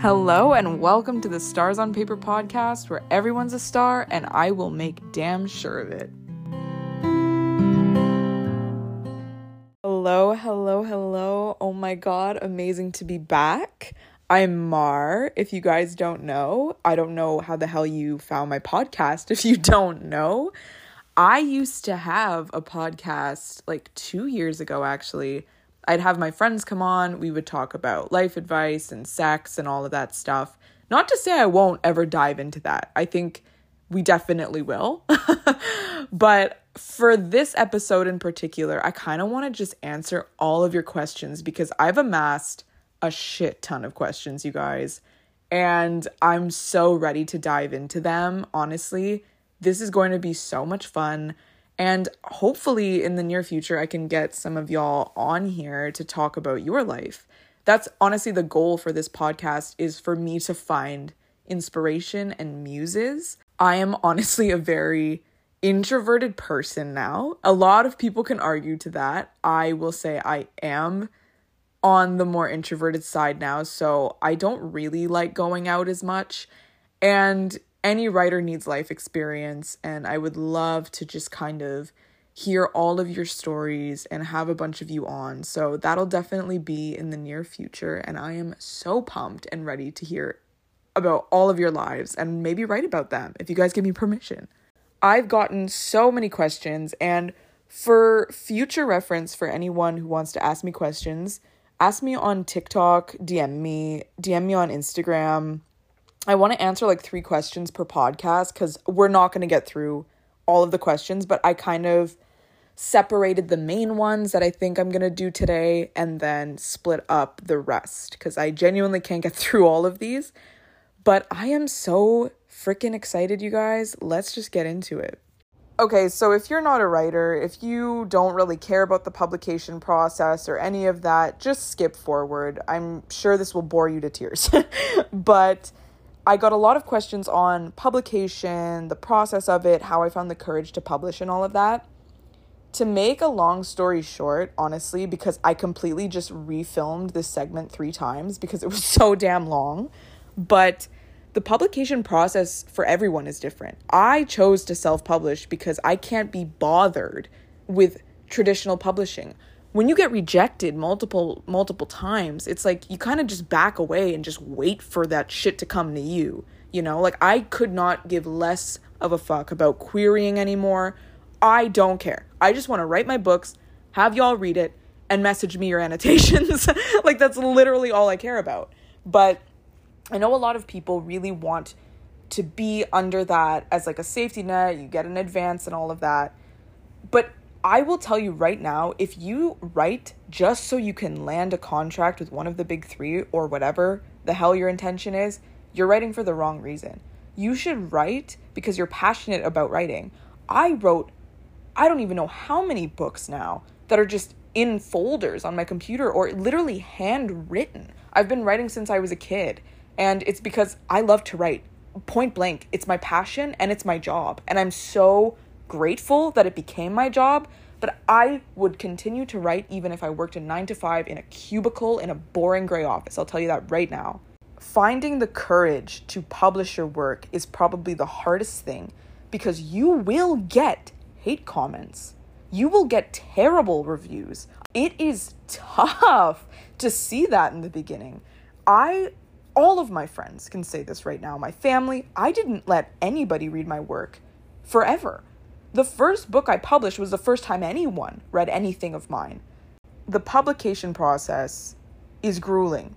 Hello, and welcome to the Stars on Paper podcast, where everyone's a star and I will make damn sure of it. Hello, hello, hello. Oh my god, amazing to be back. I'm Mar. If you guys don't know, I don't know how the hell you found my podcast. If you don't know, I used to have a podcast like two years ago, actually I'd have my friends come on, we would talk about life advice and sex and all of that stuff. Not to say I won't ever dive into that. I think we definitely will. but for this episode in particular, I kind of want to just answer all of your questions because I've amassed a shit ton of questions, you guys. And I'm so ready to dive into them. Honestly, this is going to be so much fun. And hopefully, in the near future, I can get some of y'all on here to talk about your life. That's honestly the goal for this podcast is for me to find inspiration and muses. I am honestly a very introverted person now. A lot of people can argue to that. I will say I am on the more introverted side now, so I don't really like going out as much. And any writer needs life experience, and I would love to just kind of hear all of your stories and have a bunch of you on. So that'll definitely be in the near future, and I am so pumped and ready to hear about all of your lives and maybe write about them if you guys give me permission. I've gotten so many questions, and for future reference for anyone who wants to ask me questions, ask me on TikTok, DM me, DM me on Instagram I want to answer like three questions per podcast because we're not going to get through all of the questions, but I kind of separated the main ones that I think I'm going to do today and then split up the rest because I genuinely can't get through all of these. But I am so freaking excited, you guys. Let's just get into it. Okay, so if you're not a writer, if you don't really care about the publication process or any of that, just skip forward. I'm sure this will bore you to tears. but I got a lot of questions on publication, the process of it, how I found the courage to publish, and all of that. To make a long story short, honestly, because I completely just refilmed this segment three times because it was so damn long, but the publication process for everyone is different. I chose to self publish because I can't be bothered with traditional publishing when you get rejected multiple multiple times it's like you kind of just back away and just wait for that shit to come to you you know? Like i could not give less of a fuck about querying anymore. I don't care. I just want to write my books have y'all read it and message me your annotations. Like that's literally all i care about. But i know a lot of people really want to be under that as like a safety net you get an advance and all of that. But I will tell you right now if you write just so you can land a contract with one of the big three or whatever the hell your intention is, you're writing for the wrong reason. You should write because you're passionate about writing. I wrote, I don't even know how many books now that are just in folders on my computer or literally handwritten. I've been writing since I was a kid, and it's because I love to write. Point blank, it's my passion and it's my job. And I'm so grateful that it became my job, but I would continue to write even if I worked a nine to five in a cubicle in a boring gray office. I'll tell you that right now. Finding the courage to publish your work is probably the hardest thing because you will get hate comments. You will get terrible reviews. It is tough to see that in the beginning. I, all of my friends can say this right now. My family, I didn't let anybody read my work forever. The first book I published was the first time anyone read anything of mine. The publication process is grueling,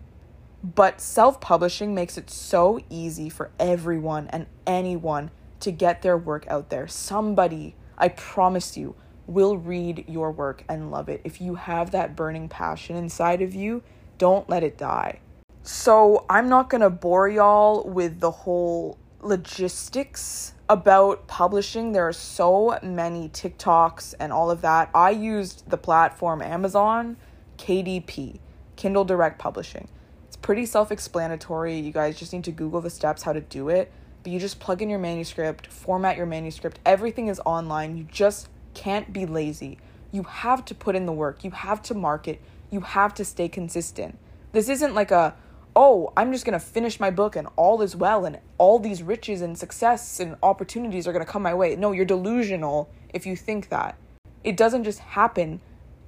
but self publishing makes it so easy for everyone and anyone to get their work out there. Somebody, I promise you, will read your work and love it. If you have that burning passion inside of you, don't let it die. So, I'm not gonna bore y'all with the whole logistics about publishing. There are so many TikToks and all of that. I used the platform Amazon KDP, Kindle Direct Publishing. It's pretty self explanatory. You guys just need to Google the steps how to do it. But you just plug in your manuscript, format your manuscript. Everything is online. You just can't be lazy. You have to put in the work. You have to market. You have to stay consistent. This isn't like a oh, I'm just going to finish my book and all is well and all these riches and success and opportunities are going to come my way. No, you're delusional if you think that. It doesn't just happen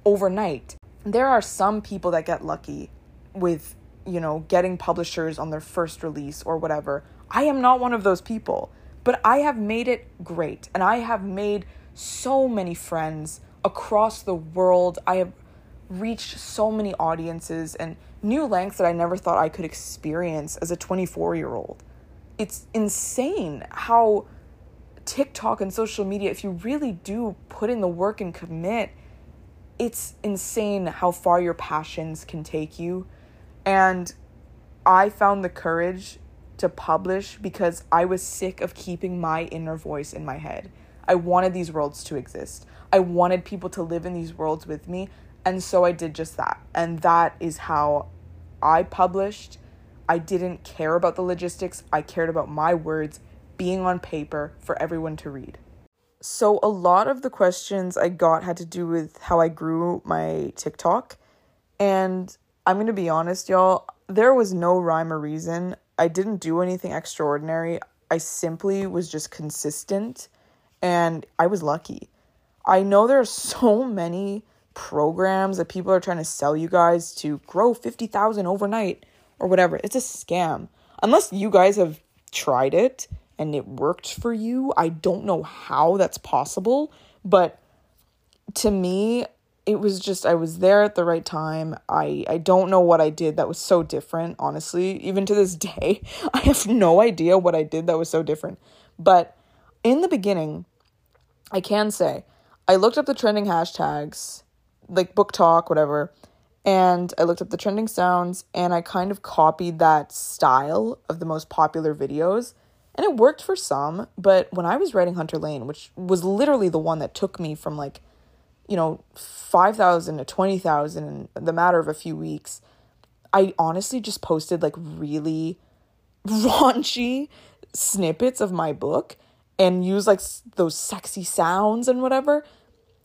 overnight. There are some people that get lucky with, you know, getting publishers on their first release or whatever. I am not one of those people, but I have made it great and I have made so many friends across the world. I have reached so many audiences and new lengths that I never thought I could experience as a 24 year old. It's insane how TikTok and social media, if you really do put in the work and commit, it's insane how far your passions can take you. And I found the courage to publish because I was sick of keeping my inner voice in my head. I wanted these worlds to exist. I wanted people to live in these worlds with me. And so I did just that. And that is how I published. I didn't care about the logistics, I cared about my words being on paper for everyone to read. So, a lot of the questions I got had to do with how I grew my TikTok. And I'm going to be honest, y'all, there was no rhyme or reason. I didn't do anything extraordinary. I simply was just consistent and I was lucky. I know there are so many programs that people are trying to sell you guys to grow 50,000 overnight or whatever. It's a scam. Unless you guys have tried it and it worked for you, I don't know how that's possible, but to me it was just I was there at the right time. I I don't know what I did that was so different, honestly. Even to this day, I have no idea what I did that was so different. But in the beginning, I can say I looked up the trending hashtags like BookTok, whatever. And I looked up the trending sounds and I kind of copied that style of the most popular videos. And it worked for some, but when I was writing Hunter Lane, which was literally the one that took me from like, you know, 5,000 to 20,000 in the matter of a few weeks, I honestly just posted like really raunchy snippets of my book and used like those sexy sounds and whatever.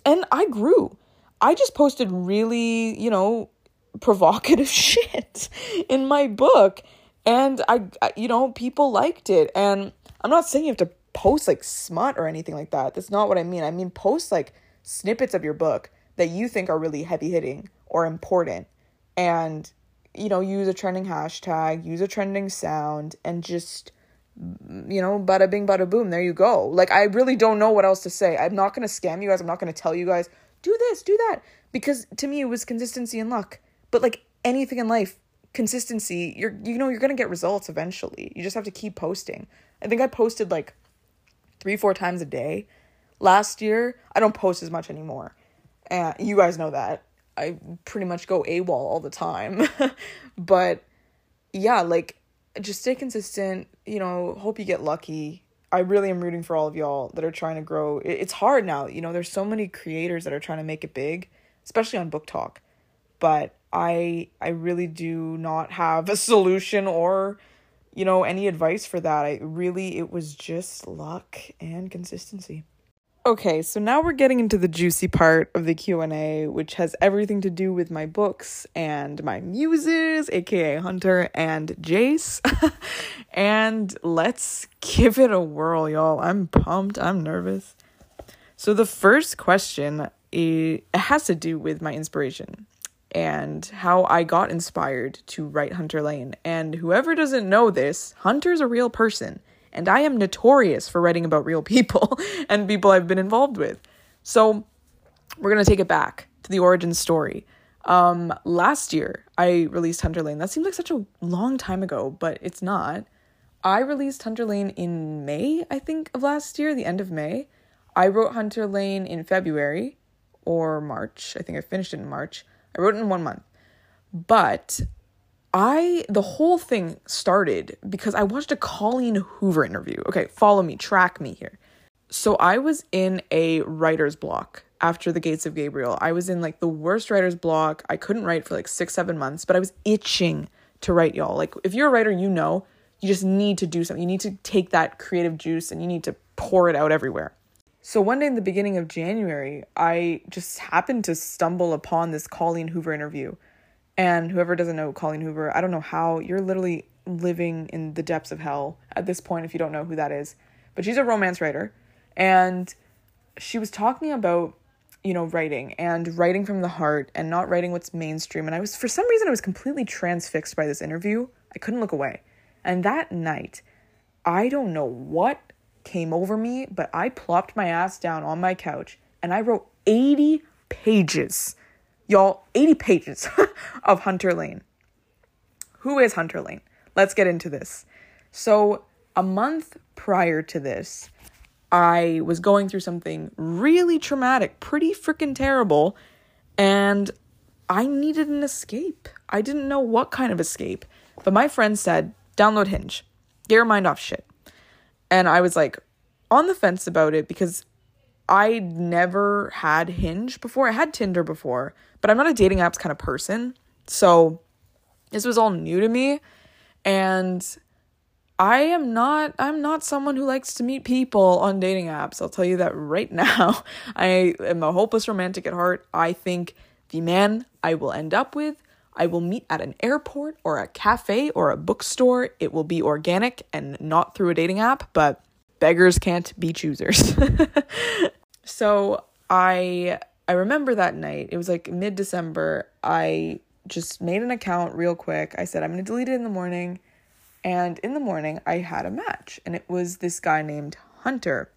And I grew. I just posted really, you know, provocative shit in my book and I, I, you know people liked it. And i'm not saying you have to post like smut or anything like that. That's not what i mean. I mean post like snippets of your book that you think are really heavy hitting or important. And you know use a trending hashtag use a trending sound and just mm, you know bada bing bada boom there you go. Like i really don't know what else to say. I'm not going to scam you guys. I'm not going to tell you guys do this, do that. Because to me, it was consistency and luck. But like anything in life, consistency, you're, you know, you're going to get results eventually. You just have to keep posting. I think I posted like three, four times a day last year. I don't post as much anymore. And you guys know that. I pretty much go AWOL all the time. but yeah, like just stay consistent, you know, hope you get lucky I really am rooting for all of y'all that are trying to grow. It's hard now. You know, there's so many creators that are trying to make it big, especially on BookTok. But I I really do not have a solution or you know any advice for that. I really it was just luck and consistency. Okay, so now we're getting into the juicy part of the Q&A, which has everything to do with my books and my muses, aka Hunter and Jace. and let's give it a whirl, y'all. I'm pumped, I'm nervous. So the first question it has to do with my inspiration and how I got inspired to write Hunter Lane. And whoever doesn't know this, Hunter's a real person and I am notorious for writing about real people and people I've been involved with. So we're going to take it back to the origin story. Um, last year, I released Hunter Lane. That seems like such a long time ago, but it's not. I released Hunter Lane in May, I think, of last year, the end of May. I wrote Hunter Lane in February or March. I think I finished it in March. I wrote it in one month. But I the whole thing started because I watched a Colleen Hoover interview. Okay, follow me, track me here. So I was in a writer's block after the Gates of Gabriel. I was in like the worst writer's block. I couldn't write for like 6-7 months, but I was itching to write y'all. Like if you're a writer, you know, you just need to do something. You need to take that creative juice and you need to pour it out everywhere. So one day in the beginning of January, I just happened to stumble upon this Colleen Hoover interview And whoever doesn't know Colleen Hoover, I don't know how you're literally living in the depths of hell at this point if you don't know who that is. But she's a romance writer and she was talking about you know writing and writing from the heart and not writing what's mainstream and I was for some reason I was completely transfixed by this interview. I couldn't look away. And that night, I don't know what came over me, but I plopped my ass down on my couch and I wrote 80 pages. Y'all, 80 pages of Hunter Lane. Who is Hunter Lane? Let's get into this. So, a month prior to this, I was going through something really traumatic, pretty freaking terrible, and I needed an escape. I didn't know what kind of escape, but my friend said, download Hinge, get your mind off shit. And I was like on the fence about it because I never had Hinge before. I had Tinder before, but I'm not a dating apps kind of person. So this was all new to me. And I am not I'm not someone who likes to meet people on dating apps. I'll tell you that right now. I am a hopeless romantic at heart. I think the man I will end up with, I will meet at an airport or a cafe or a bookstore. It will be organic and not through a dating app, but beggars can't be choosers. So I I remember that night. It was like mid December. I just made an account real quick. I said I'm gonna delete it in the morning. And in the morning, I had a match, and it was this guy named Hunter.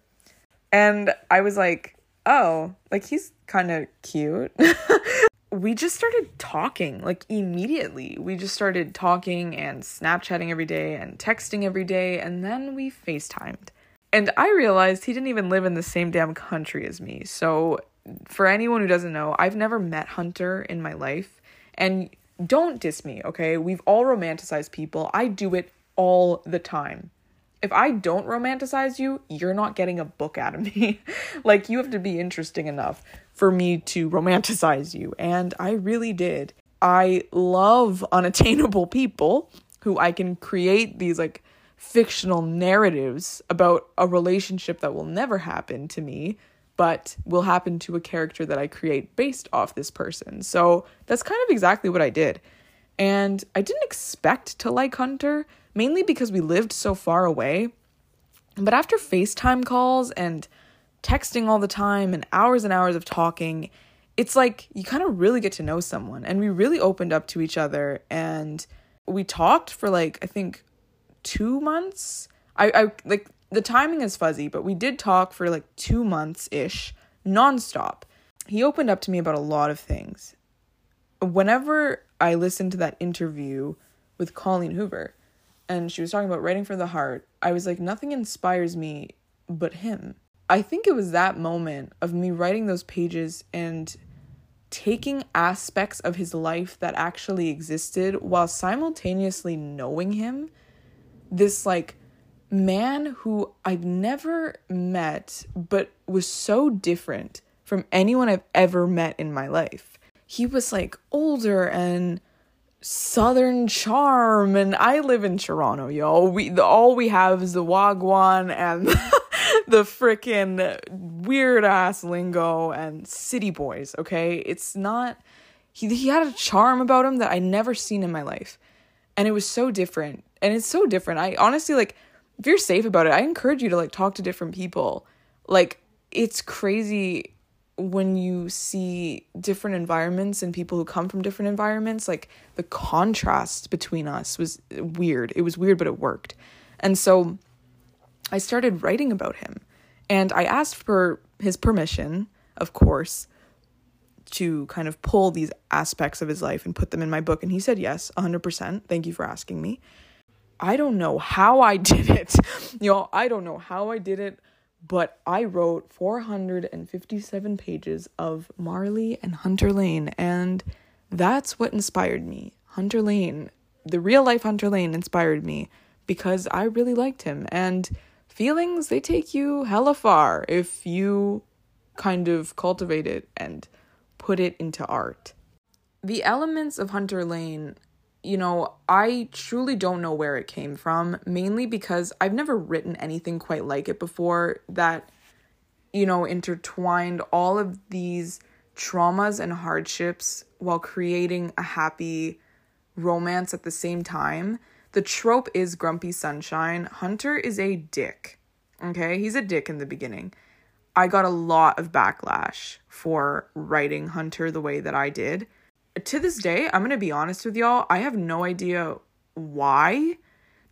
And I was like, oh, like he's kind of cute. we just started talking like immediately. We just started talking and Snapchatting every day and texting every day, and then we FaceTimed. And I realized he didn't even live in the same damn country as me. So, for anyone who doesn't know, I've never met Hunter in my life. And don't diss me, okay? We've all romanticized people. I do it all the time. If I don't romanticize you, you're not getting a book out of me. like, you have to be interesting enough for me to romanticize you. And I really did. I love unattainable people who I can create these, like, fictional narratives about a relationship that will never happen to me, but will happen to a character that I create based off this person. So that's kind of exactly what I did. And I didn't expect to like Hunter, mainly because we lived so far away. But after FaceTime calls and texting all the time and hours and hours of talking, it's like you kind of really get to know someone. And we really opened up to each other and we talked for like, I think, two months. I, I like the timing is fuzzy, but we did talk for like two months ish, nonstop. He opened up to me about a lot of things. Whenever I listened to that interview with Colleen Hoover, and she was talking about writing from the heart, I was like, nothing inspires me but him. I think it was that moment of me writing those pages and taking aspects of his life that actually existed while simultaneously knowing him this like man who I've never met, but was so different from anyone I've ever met in my life. He was like older and southern charm and I live in Toronto, y'all. We the, all we have is the wagwan and the freaking weird ass lingo and city boys, okay? It's not he he had a charm about him that I never seen in my life. And it was so different and it's so different. I honestly like if you're safe about it, I encourage you to like talk to different people. Like it's crazy when you see different environments and people who come from different environments, like the contrast between us was weird. It was weird, but it worked. And so I started writing about him. And I asked for his permission, of course, to kind of pull these aspects of his life and put them in my book. And he said, Yes, 100%. Thank you for asking me. I don't know how I did it. Y'all, I don't know how I did it, but I wrote 457 pages of Marley and Hunter Lane, and that's what inspired me. Hunter Lane, the real life Hunter Lane inspired me because I really liked him. And feelings, they take you hella far if you kind of cultivate it and put it into art. The elements of Hunter Lane you know, I truly don't know where it came from, mainly because I've never written anything quite like it before that, you know, intertwined all of these traumas and hardships while creating a happy romance at the same time. The trope is grumpy sunshine. Hunter is a dick. Okay? He's a dick in the beginning. I got a lot of backlash for writing Hunter the way that I did. To this day, I'm going to be honest with y'all, I have no idea why.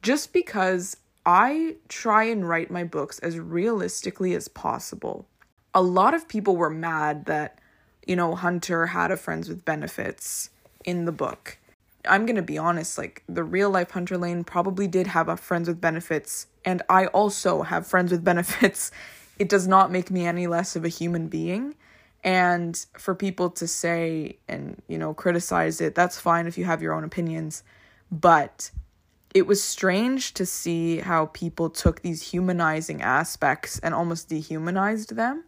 Just because I try and write my books as realistically as possible. A lot of people were mad that, you know, Hunter had a friends with benefits in the book. I'm going to be honest, like the real life Hunter Lane probably did have a friends with benefits, and I also have friends with benefits. It does not make me any less of a human being. And for people to say and, you know, criticize it, that's fine if you have your own opinions. But it was strange to see how people took these humanizing aspects and almost dehumanized them.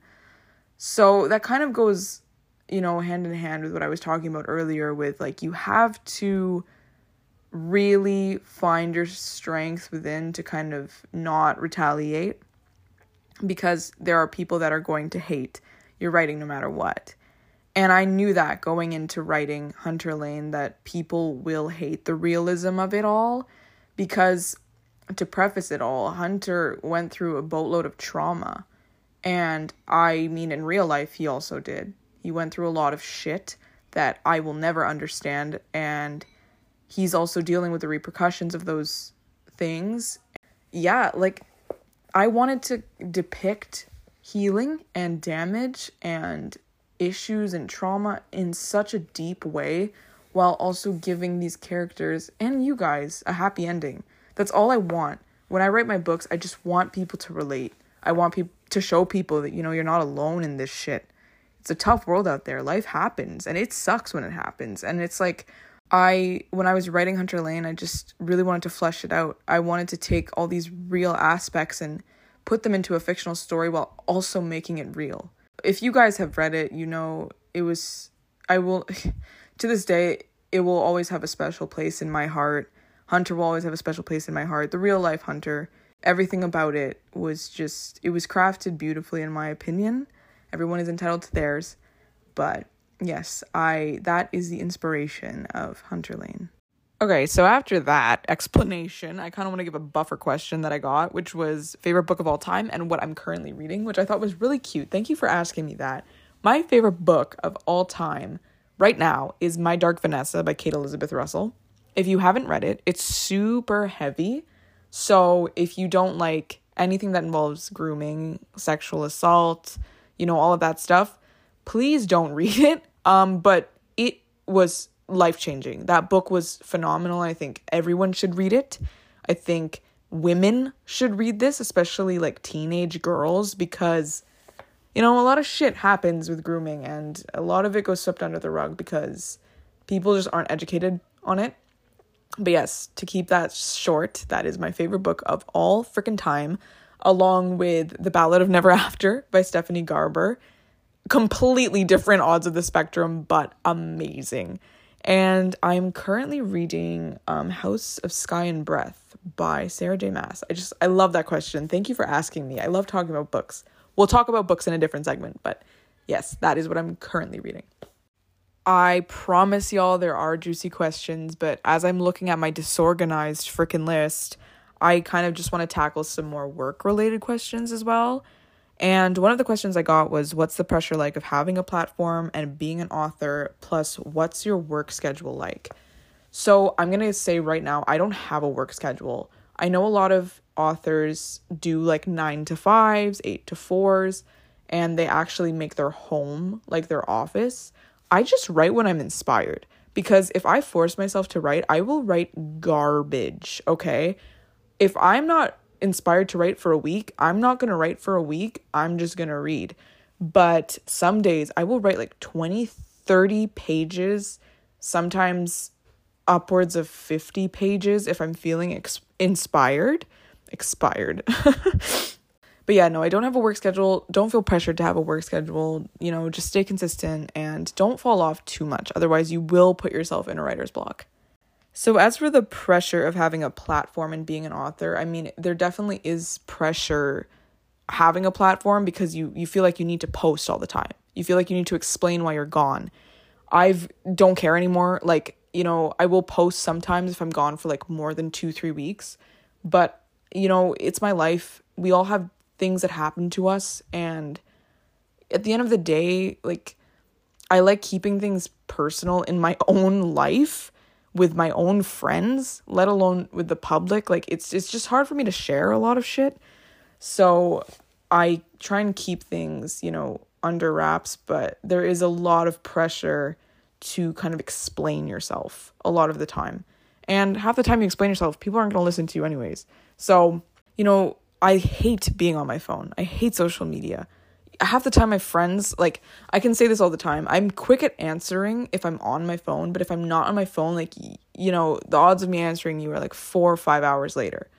So that kind of goes, you know, hand in hand with what I was talking about earlier with like you have to really find your strength within to kind of not retaliate because there are people that are going to hate your writing no matter what. And I knew that going into writing Hunter Lane that people will hate the realism of it all because to preface it all, Hunter went through a boatload of trauma. And I mean, in real life, he also did. He went through a lot of shit that I will never understand. And he's also dealing with the repercussions of those things. Yeah, like, I wanted to depict healing and damage and issues and trauma in such a deep way while also giving these characters and you guys a happy ending. That's all I want. When I write my books, I just want people to relate. I want people to show people that you know you're not alone in this shit. It's a tough world out there. Life happens and it sucks when it happens. And it's like I when I was writing Hunter Lane, I just really wanted to flesh it out. I wanted to take all these real aspects and put them into a fictional story while also making it real. If you guys have read it, you know it was I will to this day, it will always have a special place in my heart. Hunter will always have a special place in my heart. The real life Hunter, everything about it was just, it was crafted beautifully, in my opinion. Everyone is entitled to theirs. But yes, I, that is the inspiration of Hunter Lane. Okay, so after that explanation, I kind of want to give a buffer question that I got, which was favorite book of all time and what I'm currently reading, which I thought was really cute. Thank you for asking me that. My favorite book of all time right now is My Dark Vanessa by Kate Elizabeth Russell. If you haven't read it, it's super heavy. So if you don't like anything that involves grooming, sexual assault, you know, all of that stuff, please don't read it. Um, but it was life changing. That book was phenomenal. I think everyone should read it. I think women should read this, especially like teenage girls, because you know, a lot of shit happens with grooming and a lot of it goes swept under the rug because people just aren't educated on it. But yes, to keep that short, that is my favorite book of all freaking time, along with The Ballad of Never After by Stephanie Garber. Completely different odds of the spectrum, but amazing. And I'm currently reading um, House of Sky and Breath by Sarah J. Maas. I just, I love that question. Thank you for asking me. I love talking about books. We'll talk about books in a different segment, but yes, that is what I'm currently reading. I promise y'all there are juicy questions, but as I'm looking at my disorganized freaking list, I kind of just want to tackle some more work related questions as well. And one of the questions I got was what's the pressure like of having a platform and being an author, plus what's your work schedule like? So I'm going to say right now, I don't have a work schedule. I know a lot of authors do like nine to fives, eight to fours, and they actually make their home like their office. I just write when I'm inspired because if I force myself to write, I will write garbage, okay? If I'm not inspired to write for a week, I'm not going to write for a week. I'm just going to read. But some days I will write like 20, 30 pages, sometimes upwards of 50 pages if I'm feeling ex- inspired. Expired. but yeah, no, I don't have a work schedule. Don't feel pressured to have a work schedule. You know, just stay consistent and don't fall off too much. Otherwise, you will put yourself in a writer's block. So, as for the pressure of having a platform and being an author, I mean, there definitely is pressure having a platform because you you feel like you need to post all the time. You feel like you need to explain why you're gone. I've don't care anymore. Like, you know, I will post sometimes if I'm gone for like more than 2-3 weeks, but you know, it's my life. We all have things that happen to us and at the end of the day, like I like keeping things personal in my own life with my own friends, let alone with the public. Like it's it's just hard for me to share a lot of shit. So I try and keep things, you know, under wraps, but there is a lot of pressure to kind of explain yourself a lot of the time. And half the time you explain yourself, people aren't going to listen to you anyways. So, you know, I hate being on my phone. I hate social media. Half the time, my friends, like, I can say this all the time. I'm quick at answering if I'm on my phone, but if I'm not on my phone, like, you know, the odds of me answering you are like four or five hours later.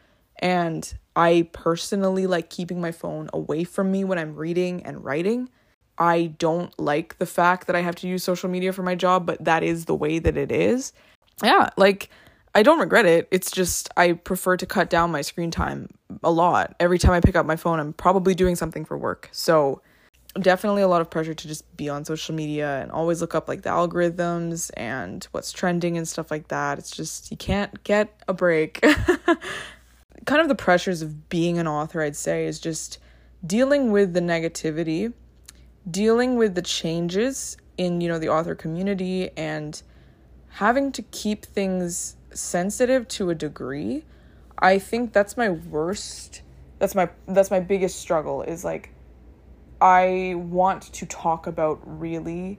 And I personally like keeping my phone away from me when I'm reading and writing. I don't like the fact that I have to use social media for my job, but that is the way that it is. Yeah, like I don't regret it. It's just I prefer to cut down my screen time a lot. Every time I pick up my phone, I'm probably doing something for work. So, definitely a lot of pressure to just be on social media and always look up like the algorithms and what's trending and stuff like that. It's just you can't get a break. kind of the pressures of being an author, I'd say, is just dealing with the negativity, dealing with the changes in, you know, the author community and having to keep things sensitive to a degree. I think that's my worst that's my that's my biggest struggle is like I want to talk about really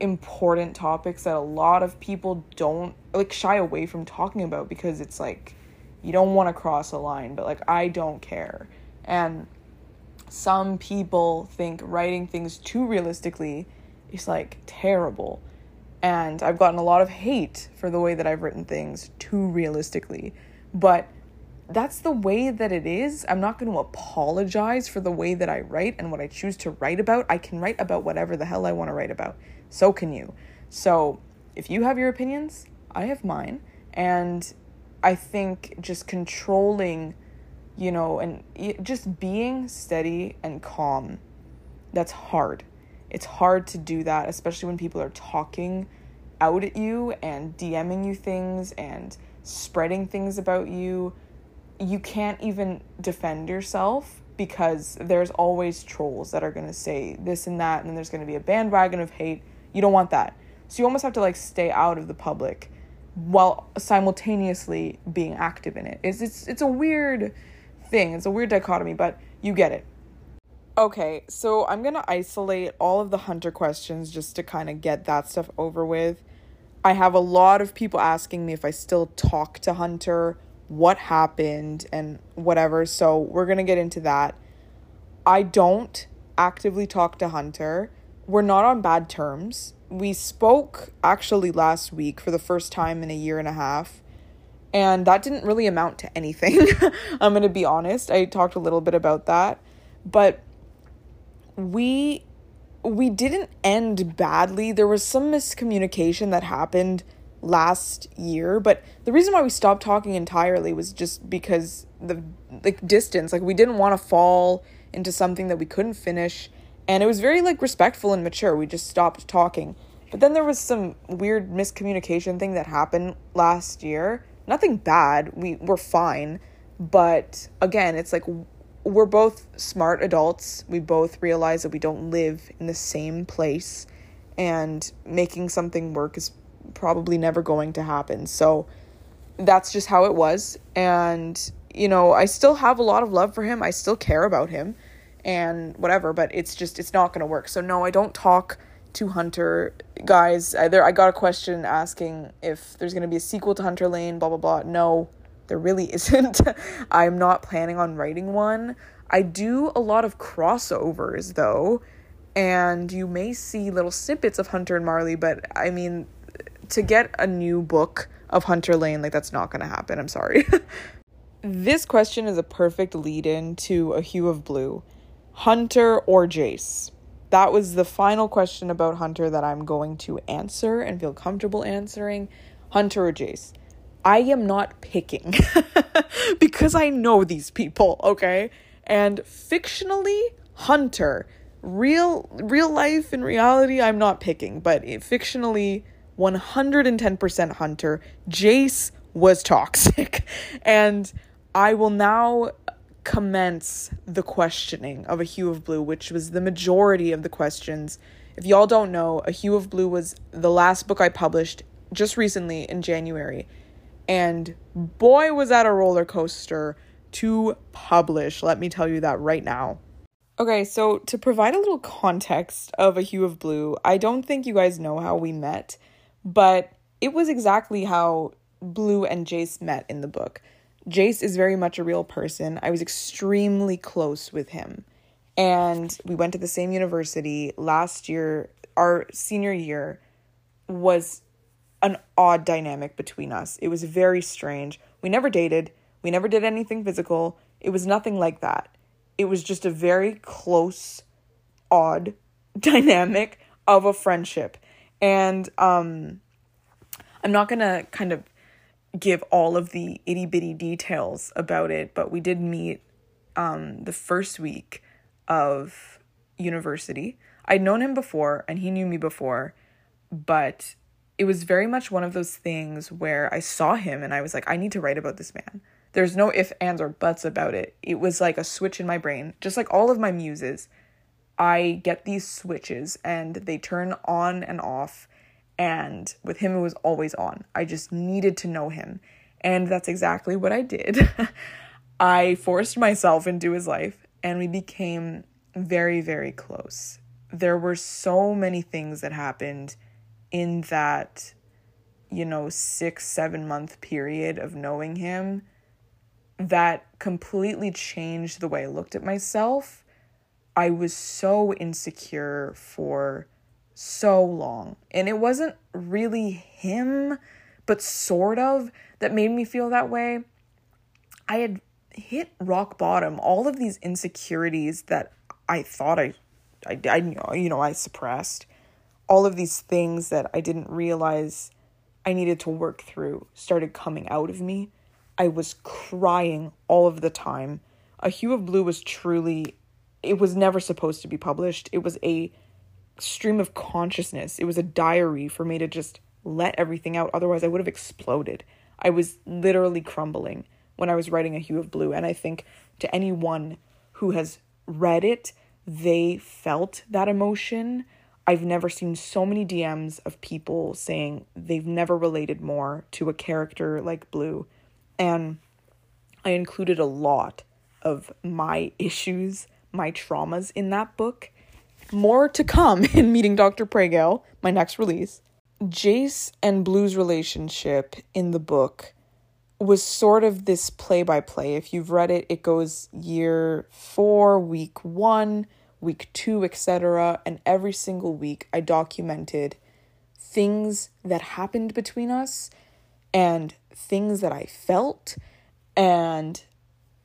important topics that a lot of people don't like shy away from talking about because it's like you don't want to cross a line, but like I don't care. And some people think writing things too realistically is like terrible. And I've gotten a lot of hate for the way that I've written things too realistically. But that's the way that it is. I'm not going to apologize for the way that I write and what I choose to write about. I can write about whatever the hell I want to write about. So can you. So if you have your opinions, I have mine. And I think just controlling, you know, and just being steady and calm, that's hard. It's hard to do that, especially when people are talking out at you and DMing you things and spreading things about you. You can't even defend yourself because there's always trolls that are going to say this and that, and then there's going to be a bandwagon of hate. You don't want that. So you almost have to like stay out of the public while simultaneously being active in it. It's it's it's a weird thing. It's a weird dichotomy, but you get it. Okay, so I'm going to isolate all of the hunter questions just to kind of get that stuff over with. I have a lot of people asking me if I still talk to Hunter, what happened, and whatever. So we're going to get into that. I don't actively talk to Hunter. We're not on bad terms we spoke actually last week for the first time in a year and a half and that didn't really amount to anything i'm going to be honest i talked a little bit about that but we we didn't end badly there was some miscommunication that happened last year but the reason why we stopped talking entirely was just because the like distance like we didn't want to fall into something that we couldn't finish and it was very like respectful and mature. We just stopped talking. But then there was some weird miscommunication thing that happened last year. Nothing bad. We were fine. But again, it's like we're both smart adults. We both realize that we don't live in the same place and making something work is probably never going to happen. So that's just how it was and you know, I still have a lot of love for him. I still care about him and whatever, but it's just it's not going to work. So no, I don't talk to Hunter guys. Either I got a question asking if there's going to be a sequel to Hunter Lane, blah blah blah. No, there really isn't. I'm not planning on writing one. I do a lot of crossovers though, and you may see little snippets of Hunter and Marley, but I mean to get a new book of Hunter Lane, like that's not to happen. I'm sorry. this question is a perfect lead in to A Hue of Blu. Hunter or Jace? That was the final question about Hunter that I'm going to answer and feel comfortable answering. Hunter or Jace? I am not picking because I know these people, okay? And fictionally, Hunter. Real real life in reality, I'm not picking, but fictionally 110% Hunter. Jace was toxic. and I will now commence the questioning of A Hue of Blu, which was the majority of the questions. If y'all don't know, A Hue of Blu was the last book I published just recently in January. And boy, was that a roller coaster to publish. Let me tell you that right now. Okay, so to provide a little context of A Hue of Blu, I don't think you guys know how we met, but it was exactly how Blue and Jace met in the book. Jace is very much a real person. I was extremely close with him. And we went to the same university last year. Our senior year was an odd dynamic between us. It was very strange. We never dated, we never did anything physical. It was nothing like that. It was just a very close, odd dynamic of a friendship. And um I'm not going to kind of give all of the itty bitty details about it, but we did meet um, the first week of university. I'd known him before and he knew me before, but it was very much one of those things where I saw him and I was like, I need to write about this man. There's no ifs, ands, or buts about it. It was like a switch in my brain, just like all of my muses. I get these switches and they turn on and off and with him, it was always on. I just needed to know him. And that's exactly what I did. I forced myself into his life, and we became very, very close. There were so many things that happened in that, you know, six, seven month period of knowing him that completely changed the way I looked at myself. I was so insecure for so long. And it wasn't really him, but sort of, that made me feel that way. I had hit rock bottom. All of these insecurities that I thought I, I, I you know, I suppressed. All of these things that I didn't realize I needed to work through started coming out of me. I was crying all of the time. A Hue of Blu was truly, it was never supposed to be published. It was a stream of consciousness. It was a diary for me to just let everything out. Otherwise, I would have exploded. I was literally crumbling when I was writing A Hue of Blu. And I think to anyone who has read it, they felt that emotion. I've never seen so many DMs of people saying they've never related more to a character like Blue. And I included a lot of my issues, my traumas in that book more to come in Meeting Dr. Praigale, my next release. Jace and Blue's relationship in the book was sort of this play by play. If you've read it, it goes year four, week one, week two, etc. And every single week, I documented things that happened between us and things that I felt and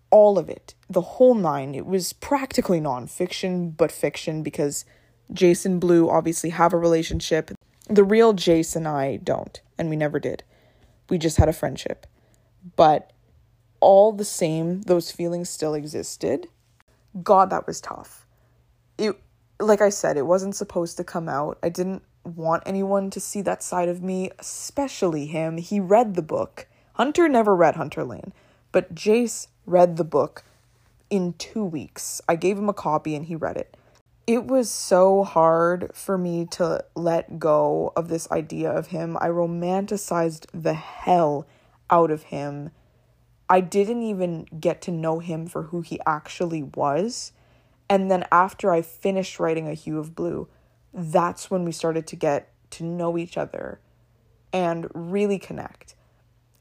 all of it, the whole nine. It was practically nonfiction, but fiction because Jace and Blue obviously have a relationship. The real Jason and I don't, and we never did. We just had a friendship. But all the same, those feelings still existed. God, that was tough. It like I said, it wasn't supposed to come out. I didn't want anyone to see that side of me, especially him. He read the book. Hunter never read Hunter Lane, but Jace read the book in two weeks. I gave him a copy and he read it. It was so hard for me to let go of this idea of him. I romanticized the hell out of him. I didn't even get to know him for who he actually was. And then after I finished writing A Hue of Blu, that's when we started to get to know each other and really connect.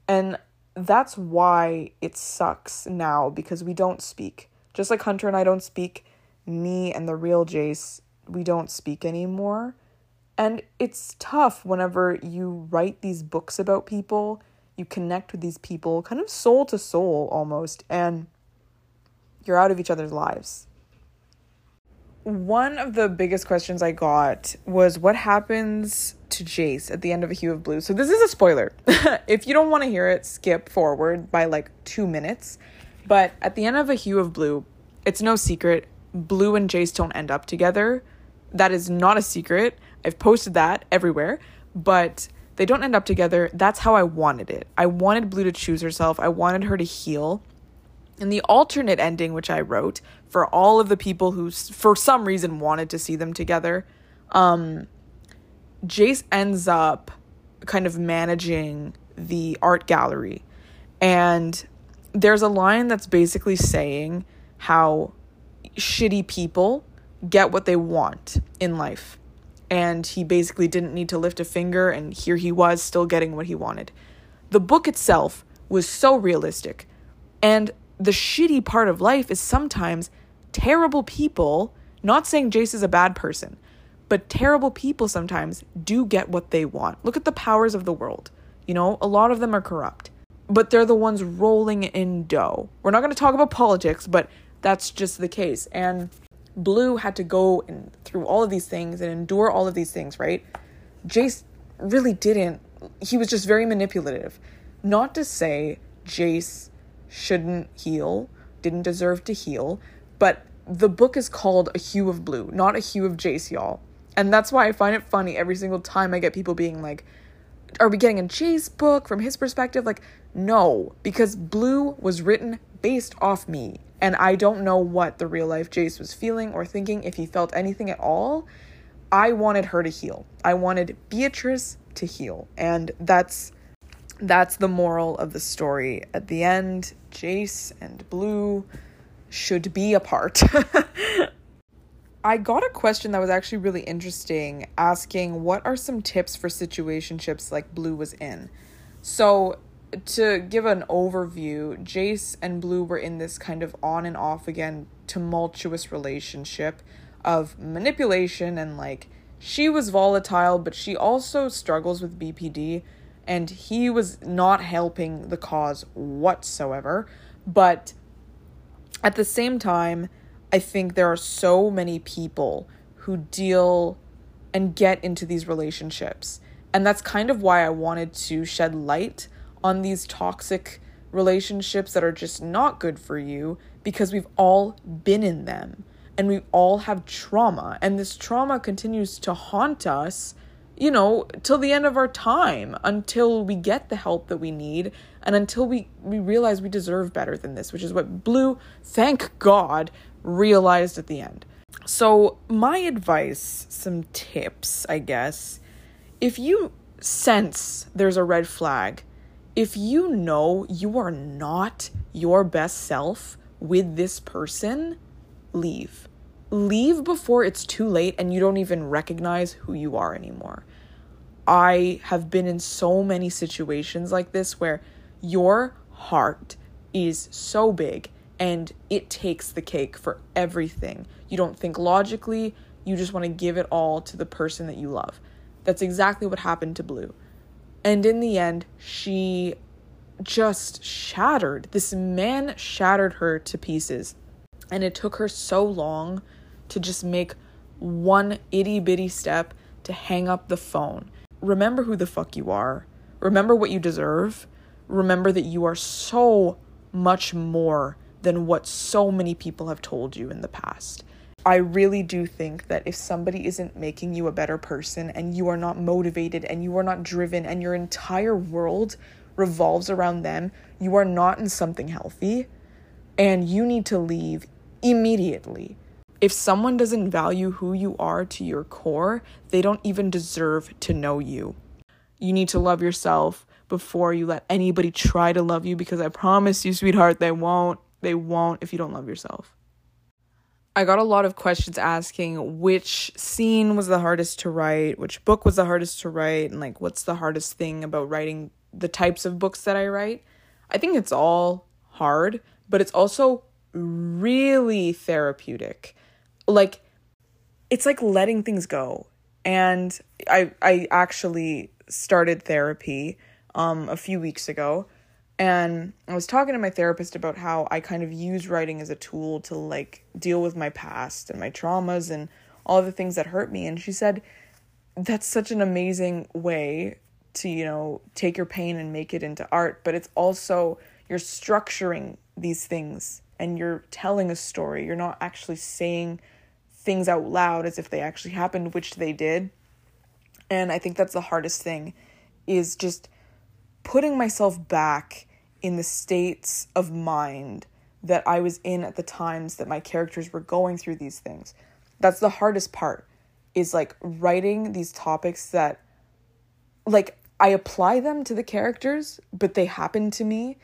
And that's why it sucks now because we don't speak. Just like Hunter and I don't speak, me and the real Jace, we don't speak anymore. And it's tough whenever you write these books about people, you connect with these people, kind of soul to soul almost, and you're out of each other's lives. One of the biggest questions I got was what happens to Jace at the end of A Hue of Blu. So this is a spoiler. if you don't want to hear it, skip forward by like two minutes. But at the end of A Hue of Blu, it's no secret. Blue and Jace don't end up together. That is not a secret. I've posted that everywhere, but they don't end up together. That's how I wanted it. I wanted Blue to choose herself. I wanted her to heal. And the alternate ending, which I wrote for all of the people who, for some reason, wanted to see them together, um, Jace ends up kind of managing the art gallery. And there's a line that's basically saying how shitty people get what they want in life. And he basically didn't need to lift a finger, and here he was still getting what he wanted. The book itself was so realistic. And the shitty part of life is sometimes terrible people, not saying Jace is a bad person, but terrible people sometimes do get what they want. Look at the powers of the world. You know, a lot of them are corrupt, but they're the ones rolling in dough. We're not going to talk about politics, but that's just the case. And Blue had to go and through all of these things and endure all of these things, right? Jace really didn't. He was just very manipulative. Not to say Jace shouldn't heal, didn't deserve to heal, but the book is called A Hue of Blu, not A Hue of Jace, y'all. And that's why I find it funny every single time I get people being like, Are we getting a Jace book from his perspective? Like, no, because Blue was written based off me. And I don't know what the real life Jace was feeling or thinking, if he felt anything at all. I wanted her to heal. I wanted Beatrice to heal. And that's that's the moral of the story. At the end, Jace and Blue should be apart. I got a question that was actually really interesting asking what are some tips for situationships like Blue was in. So, to give an overview, Jace and Blue were in this kind of on and off again tumultuous relationship of manipulation and like she was volatile, but she also struggles with BPD and he was not helping the cause whatsoever. But at the same time, I think there are so many people who deal and get into these relationships. And that's kind of why I wanted to shed light on these toxic relationships that are just not good for you because we've all been in them and we all have trauma. And this trauma continues to haunt us, you know, till the end of our time until we get the help that we need and until we, we realize we deserve better than this, which is what Blue, thank God, realized at the end. So, my advice, some tips, I guess, if you sense there's a red flag, if you know you are not your best self with this person, leave. Leave before it's too late and you don't even recognize who you are anymore. I have been in so many situations like this where your heart is so big and it takes the cake for everything. You don't think logically, you just want to give it all to the person that you love. That's exactly what happened to Blue. And in the end, she just shattered. This man shattered her to pieces. And it took her so long to just make one itty bitty step to hang up the phone. Remember who the fuck you are. Remember what you deserve. Remember that you are so much more than what so many people have told you in the past. I really do think that if somebody isn't making you a better person and you are not motivated and you are not driven and your entire world revolves around them, you are not in something healthy and you need to leave immediately. If someone doesn't value who you are to your core, they don't even deserve to know you. You need to love yourself before you let anybody try to love you because I promise you, sweetheart, they won't. They won't if you don't love yourself. I got a lot of questions asking which scene was the hardest to write, which book was the hardest to write, and like what's the hardest thing about writing the types of books that I write. I think it's all hard, but it's also really therapeutic. Like it's like letting things go. And I I actually started therapy um a few weeks ago and I was talking to my therapist about how I kind of use writing as a tool to like deal with my past and my traumas and all the things that hurt me. And she said, that's such an amazing way to, you know, take your pain and make it into art, but it's also you're structuring these things and you're telling a story. You're not actually saying things out loud as if they actually happened, which they did. And I think that's the hardest thing is just putting myself back in the states of mind that I was in at the times that my characters were going through these things. That's the hardest part is like writing these topics that like I apply them to the characters, but they happen to me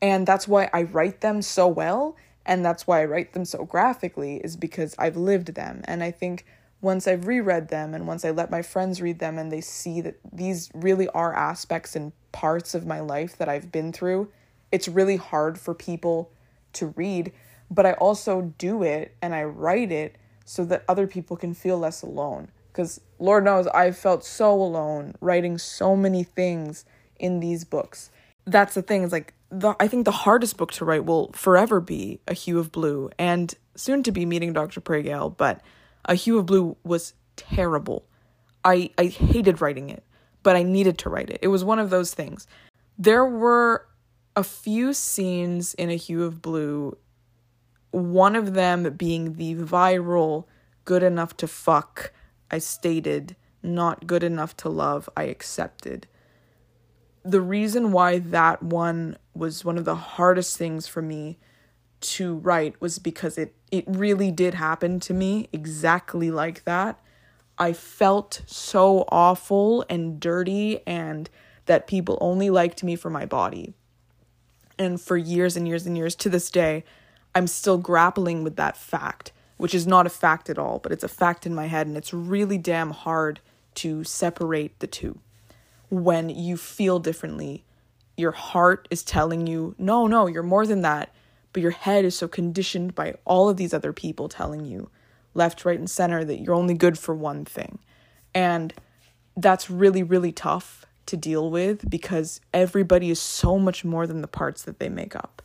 and that's why I write them so well and that's why I write them so graphically is because I've lived them and I think once I've reread them and once I let my friends read them and they see that these really are aspects and parts of my life that I've been through, it's really hard for people to read, but I also do it and I write it so that other people can feel less alone. Because Lord knows I've felt so alone writing so many things in these books. That's the thing, is like the I think the hardest book to write will forever be A Hue of Blu and soon to be meeting Dr. Praigale, but A Hue of Blu was terrible. I I hated writing it, but I needed to write it. It was one of those things. There were a few scenes in A Hue of Blu, one of them being the viral good enough to fuck, I stated, not good enough to love, I accepted. The reason why that one was one of the hardest things for me to write was because it it really did happen to me exactly like that. I felt so awful and dirty and that people only liked me for my body. And for years and years and years to this day, I'm still grappling with that fact, which is not a fact at all, but it's a fact in my head. And it's really damn hard to separate the two. When you feel differently, your heart is telling you, no, no, you're more than that. But your head is so conditioned by all of these other people telling you, left, right, and center, that you're only good for one thing. And that's really, really tough to deal with because everybody is so much more than the parts that they make up.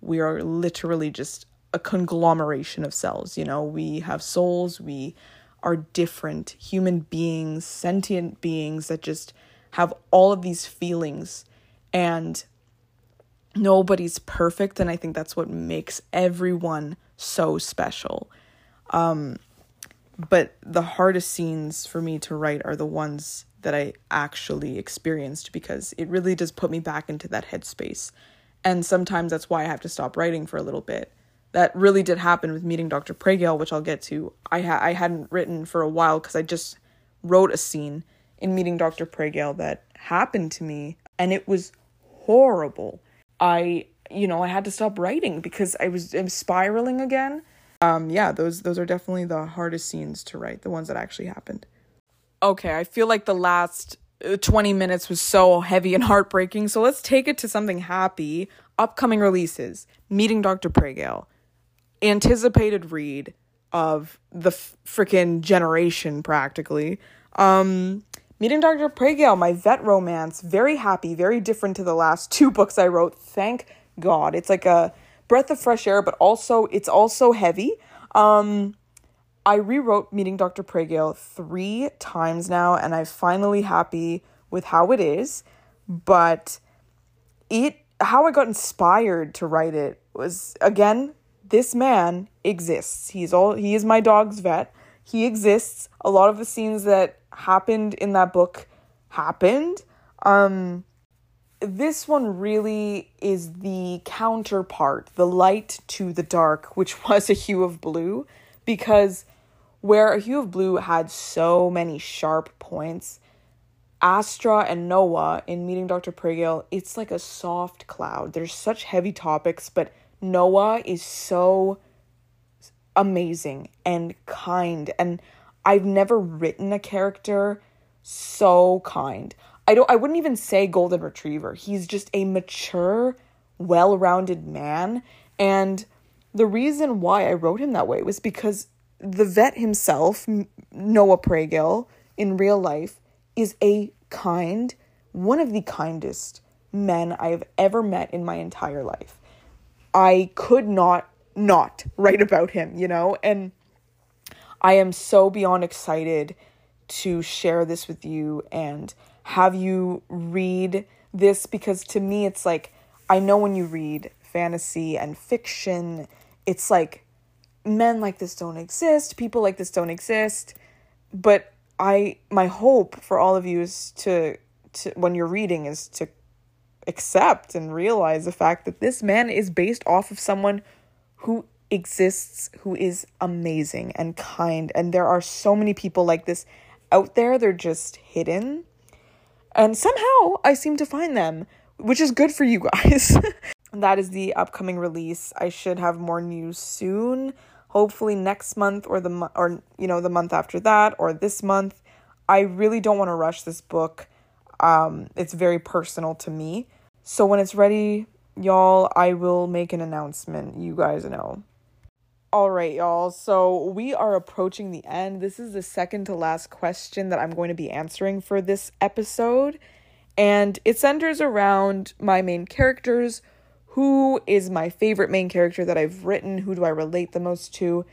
We are literally just a conglomeration of cells, you know, we have souls, we are different human beings, sentient beings that just have all of these feelings and nobody's perfect and I think that's what makes everyone so special. Um but the hardest scenes for me to write are the ones that I actually experienced because it really does put me back into that headspace. And sometimes that's why I have to stop writing for a little bit. That really did happen with meeting Dr. Praigale, which I'll get to. I ha- I hadn't written for a while because I just wrote a scene in meeting Dr. Praigale that happened to me, and it was horrible. I, you know, I had to stop writing because I was, I was spiraling again. Um, yeah, those those are definitely the hardest scenes to write, the ones that actually happened okay, I feel like the last uh, 20 minutes was so heavy and heartbreaking. So let's take it to something happy. Upcoming releases Meeting Dr. Praigale, anticipated read of the freaking generation, practically. Um, Meeting Dr. Praigale, my vet romance, very happy, very different to the last two books I wrote. Thank God. It's like a breath of fresh air, but also it's also heavy. Um, I rewrote Meeting Dr. Praigale three times now, and I'm finally happy with how it is. But it, how I got inspired to write it was again, this man exists. He's all he is my dog's vet. He exists. A lot of the scenes that happened in that book happened. Um, this one really is the counterpart, the light to the dark, which was a hue of Blu, because where A Hue of Blu had so many sharp points, Astra and Noah in Meeting Dr. Praigale, it's like a soft cloud. There's such heavy topics, but Noah is so amazing and kind. And I've never written a character so kind. I don't I wouldn't even say golden retriever. He's just a mature, well-rounded man. And the reason why I wrote him that way was because the vet himself, Noah Praigale, in real life, is a kind, one of the kindest men I have ever met in my entire life. I could not not write about him, you know? And I am so beyond excited to share this with you and have you read this because to me it's like I know when you read fantasy and fiction. It's like men like this don't exist, people like this don't exist. But I my hope for all of you is to to when you're reading is to accept and realize the fact that this man is based off of someone who exists who is amazing and kind and there are so many people like this out there they're just hidden. And somehow I seem to find them which is good for you guys. That is the upcoming release. I should have more news soon. Hopefully next month or the or you know the month after that or this month. I really don't want to rush this book. Um it's very personal to me. So when it's ready y'all I will make an announcement. You guys know all right, y'all. So we are approaching the end. This is the second to last question that I'm going to be answering for this episode. And it centers around my main characters. Who is my favorite main character that I've written? Who do I relate the most to?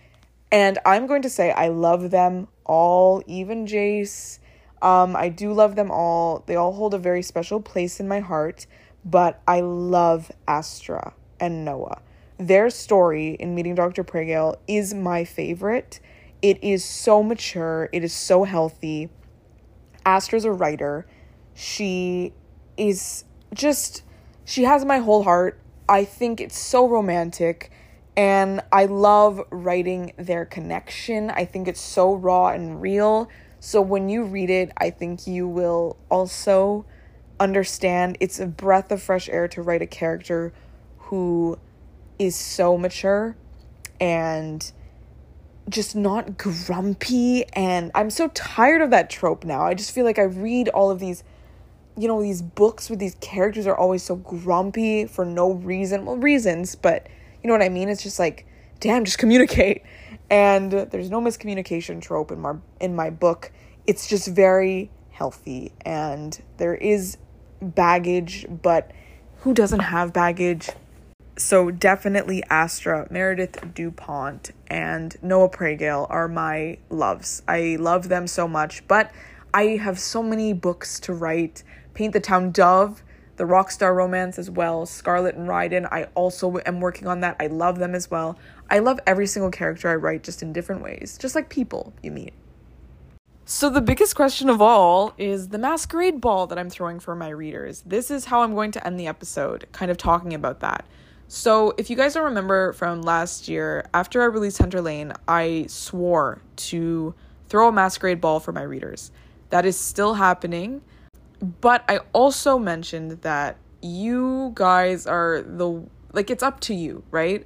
And I'm going to say I love them all, even Jace. Um, I do love them all. They all hold a very special place in my heart. But I love Astra and Noah their story in Meeting Dr. Praigale is my favorite. It is so mature, it is so healthy. Astra's a writer. She is just, she has my whole heart. I think it's so romantic and I love writing their connection. I think it's so raw and real. So when you read it, I think you will also understand it's a breath of fresh air to write a character who is so mature and just not grumpy and I'm so tired of that trope now. I just feel like I read all of these you know these books where these characters are always so grumpy for no reason. Well, reasons, but you know what I mean? It's just like damn, just communicate. And there's no miscommunication trope in my in my book. It's just very healthy and there is baggage, but who doesn't have baggage? So definitely Astra, Meredith Dupont, and Noah Praigale are my loves. I love them so much, but I have so many books to write. Paint the Town Dove, the Rockstar Romance as well, Scarlet and Ryden. I also am working on that. I love them as well. I love every single character I write just in different ways, just like people you meet. So, the biggest question of all is the masquerade ball that I'm throwing for my readers. This is how I'm going to end the episode, kind of talking about that. So, if you guys don't remember from last year, after I released Hunter Lane, I swore to throw a masquerade ball for my readers. That is still happening. But I also mentioned that you guys are the like it's up to you, right?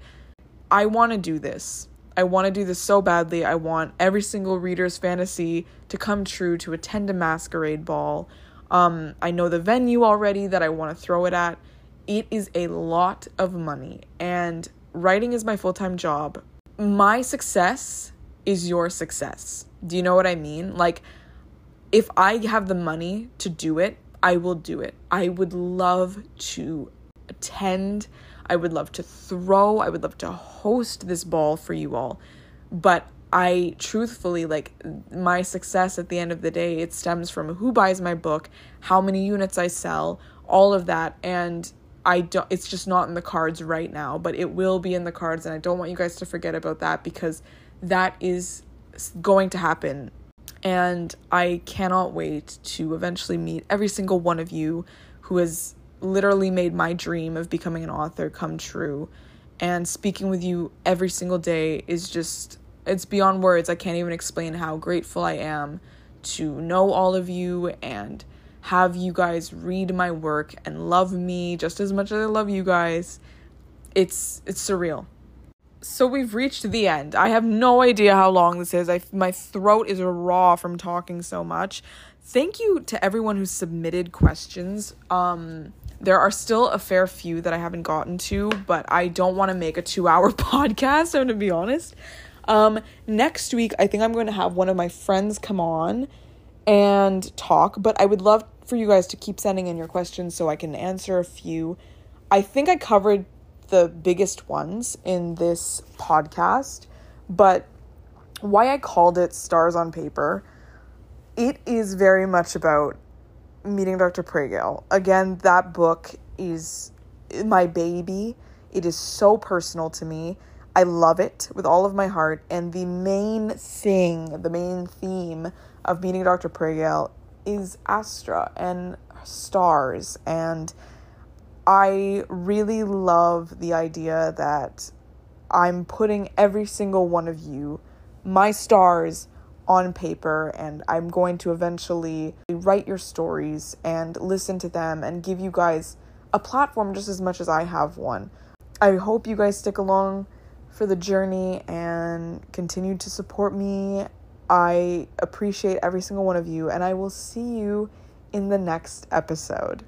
I want to do this. I want to do this so badly. I want every single reader's fantasy to come true to attend a masquerade ball. Um, I know the venue already that I want to throw it at it is a lot of money and writing is my full-time job. My success is your success. Do you know what i mean? Like if i have the money to do it i will do it. I would love to attend. I would love to throw. I would love to host this ball for you all. But i truthfully like my success at the end of the day it stems from who buys my book how many units i sell all of that. And I don't it's just not in the cards right now, but it will be in the cards and I don't want you guys to forget about that because that is going to happen. And I cannot wait to eventually meet every single one of you who has literally made my dream of becoming an author come true. And speaking with you every single day is just it's beyond words. I can't even explain how grateful I am to know all of you and have you guys read my work and love me just as much as I love you guys. It's it's surreal. So we've reached the end. I have no idea how long this is. I my throat is raw from talking so much. Thank you to everyone who submitted questions. Um there are still a fair few that I haven't gotten to, but I don't want to make a 2-hour podcast, I'm to be honest. Um next week I think I'm going to have one of my friends come on and talk, but I would love for you guys to keep sending in your questions so I can answer a few. I think I covered the biggest ones in this podcast, but why I called it Stars on Paper, it is very much about meeting Dr. Praigale. Again, that book is my baby. It is so personal to me. I love it with all of my heart. And the main thing, the main theme of meeting Dr. Praigale is Astra and stars. And I really love the idea that I'm putting every single one of you, my stars, on paper, and I'm going to eventually write your stories and listen to them and give you guys a platform just as much as I have one. I hope you guys stick along for the journey and continue to support me. I appreciate every single one of you, and I will see you in the next episode.